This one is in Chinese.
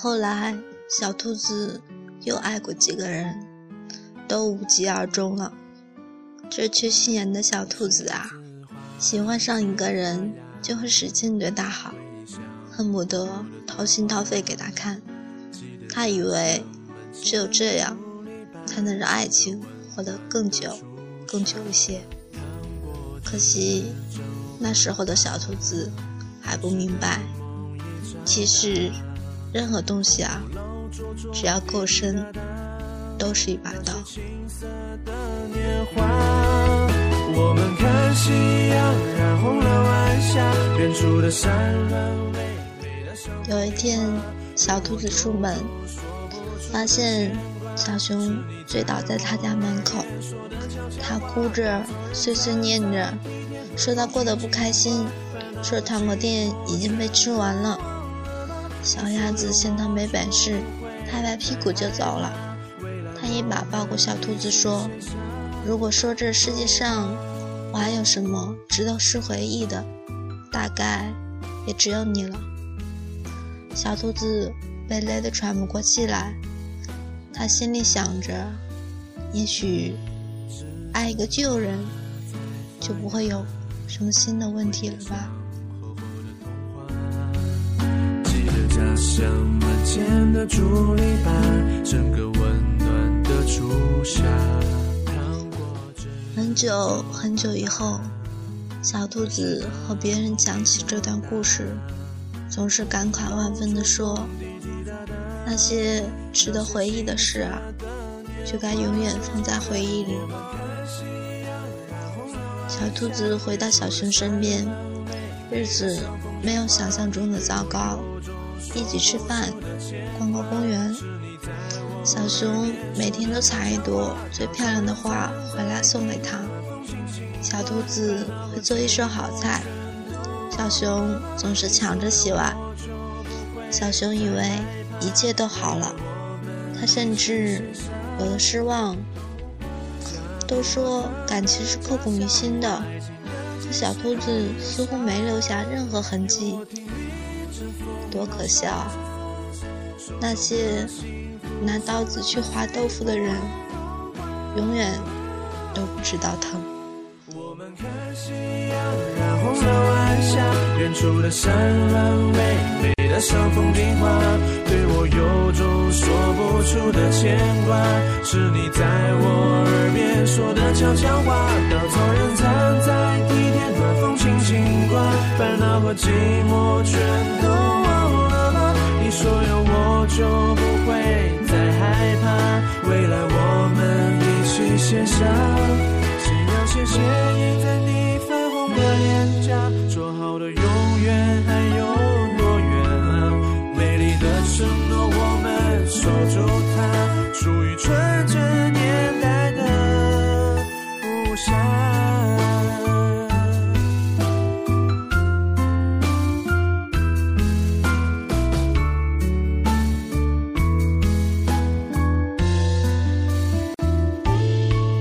后来，小兔子又爱过几个人，都无疾而终了。这缺心眼的小兔子啊，喜欢上一个人就会使劲对他好，恨不得掏心掏肺给他看。他以为只有这样，才能让爱情活得更久、更久一些。可惜，那时候的小兔子还不明白，其实。任何东西啊，只要够深，都是一把刀。有一天，小兔子出门，发现小熊醉倒在他家门口，他哭着碎碎念着，说他过得不开心，说糖果店已经被吃完了。小鸭子嫌他没本事，拍拍屁股就走了。他一把抱过小兔子，说：“如果说这世界上我还有什么值得是回忆的，大概也只有你了。”小兔子被累得喘不过气来，他心里想着：也许爱一个旧人，就不会有什么新的问题了吧。很久很久以后，小兔子和别人讲起这段故事，总是感慨万分地说：“那些值得回忆的事啊，就该永远放在回忆里。”小兔子回到小熊身边，日子没有想象中的糟糕。一起吃饭，逛逛公园。小熊每天都采一朵最漂亮的花回来送给他。小兔子会做一手好菜，小熊总是抢着洗碗。小熊以为一切都好了，他甚至有了失望。都说感情是刻骨铭心的，可小兔子似乎没留下任何痕迹。多可笑！那些拿刀子去划豆腐的人，永远都不知道疼。我们看夕阳染红了晚霞，远处的山峦巍巍的像风景画，对我有种说不出的牵挂。是你在我耳边说的悄悄话，稻草人藏在地，寂寞全都忘了吧你说有我就不会再害怕未来我们一起写下夕阳斜斜映在你泛红的脸颊说好的永远还有多远啊美丽的承诺我们守住它属于纯真年代的不想